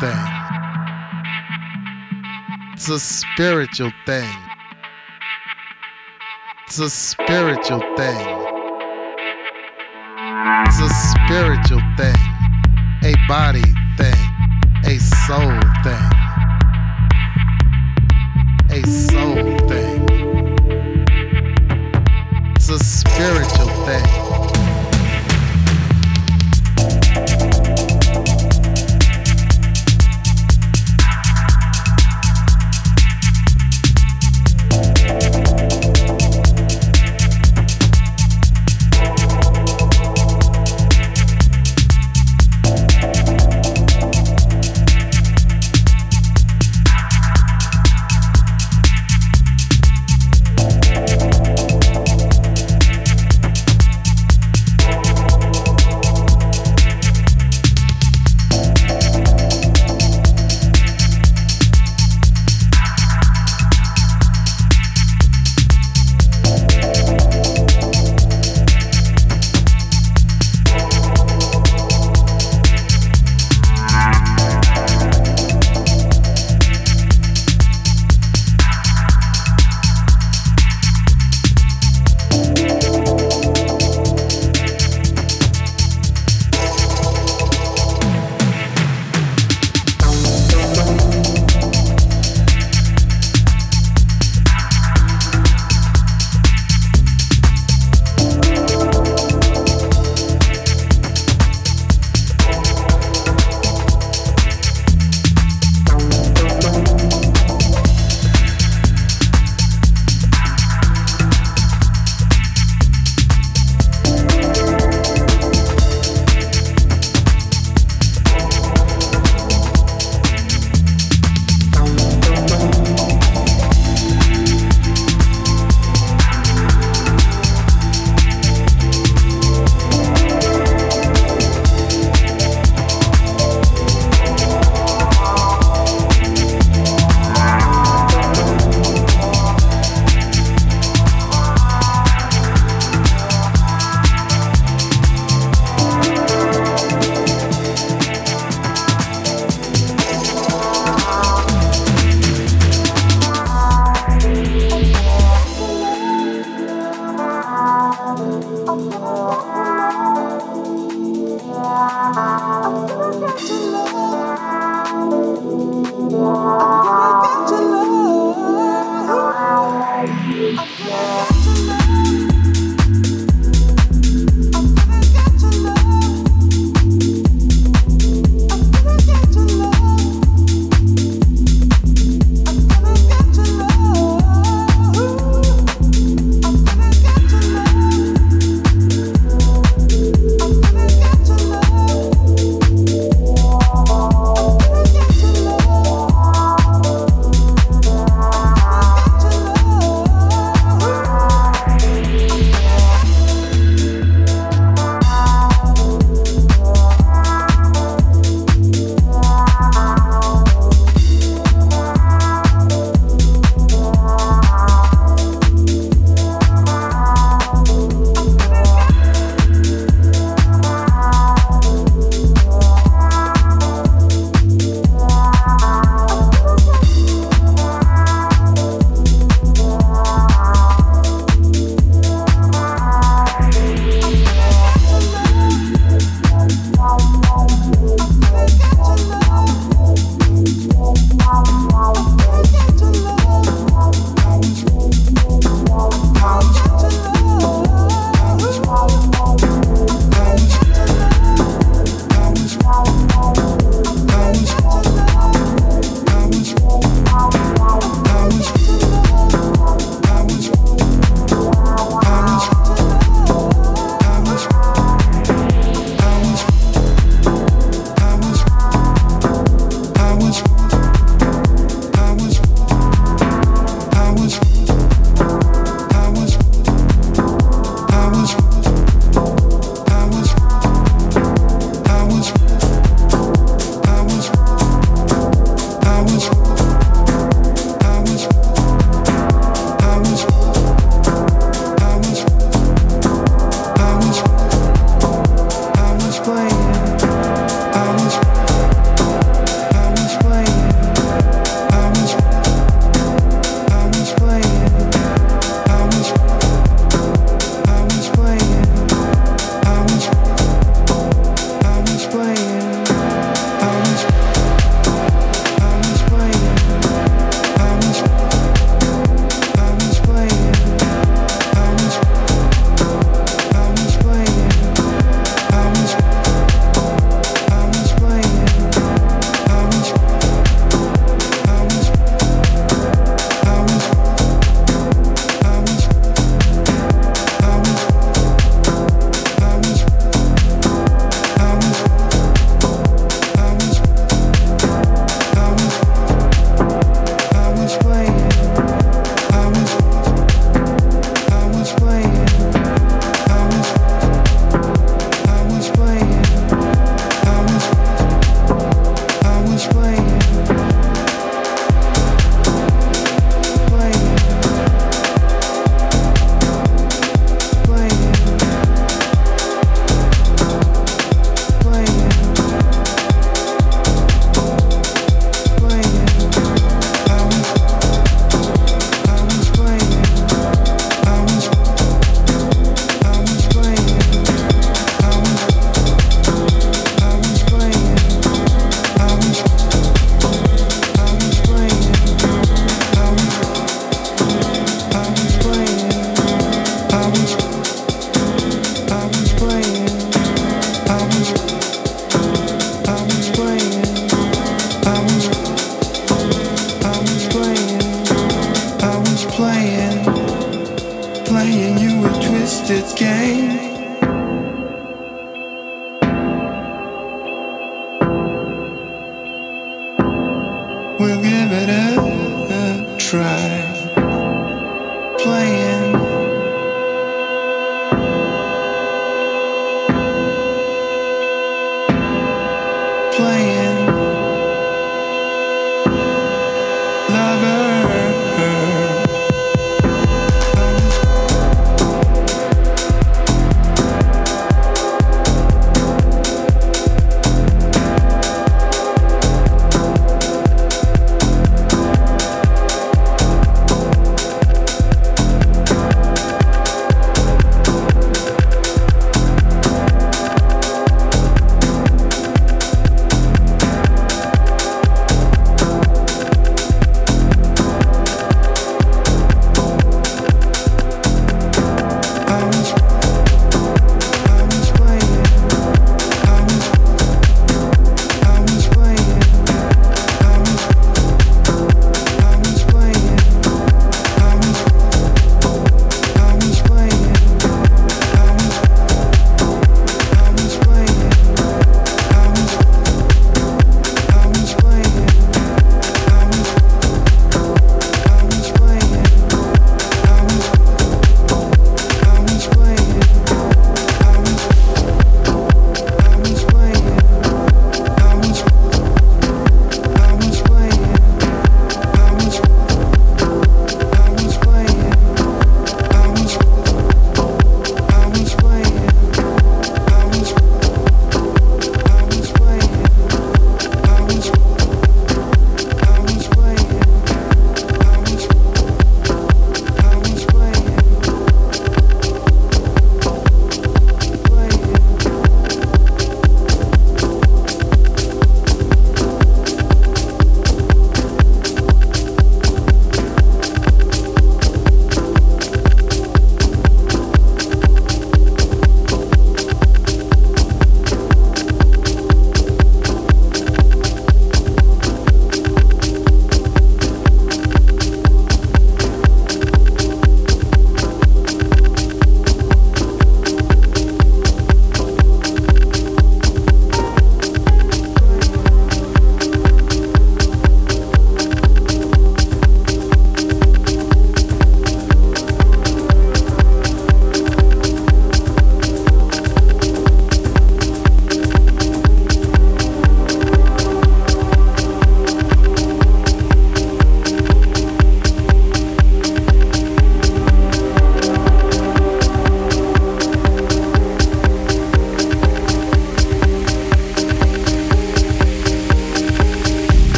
thing. It's a spiritual thing. It's a spiritual thing. It's a spiritual thing, a body thing, a soul thing, a soul thing. It's a spiritual thing.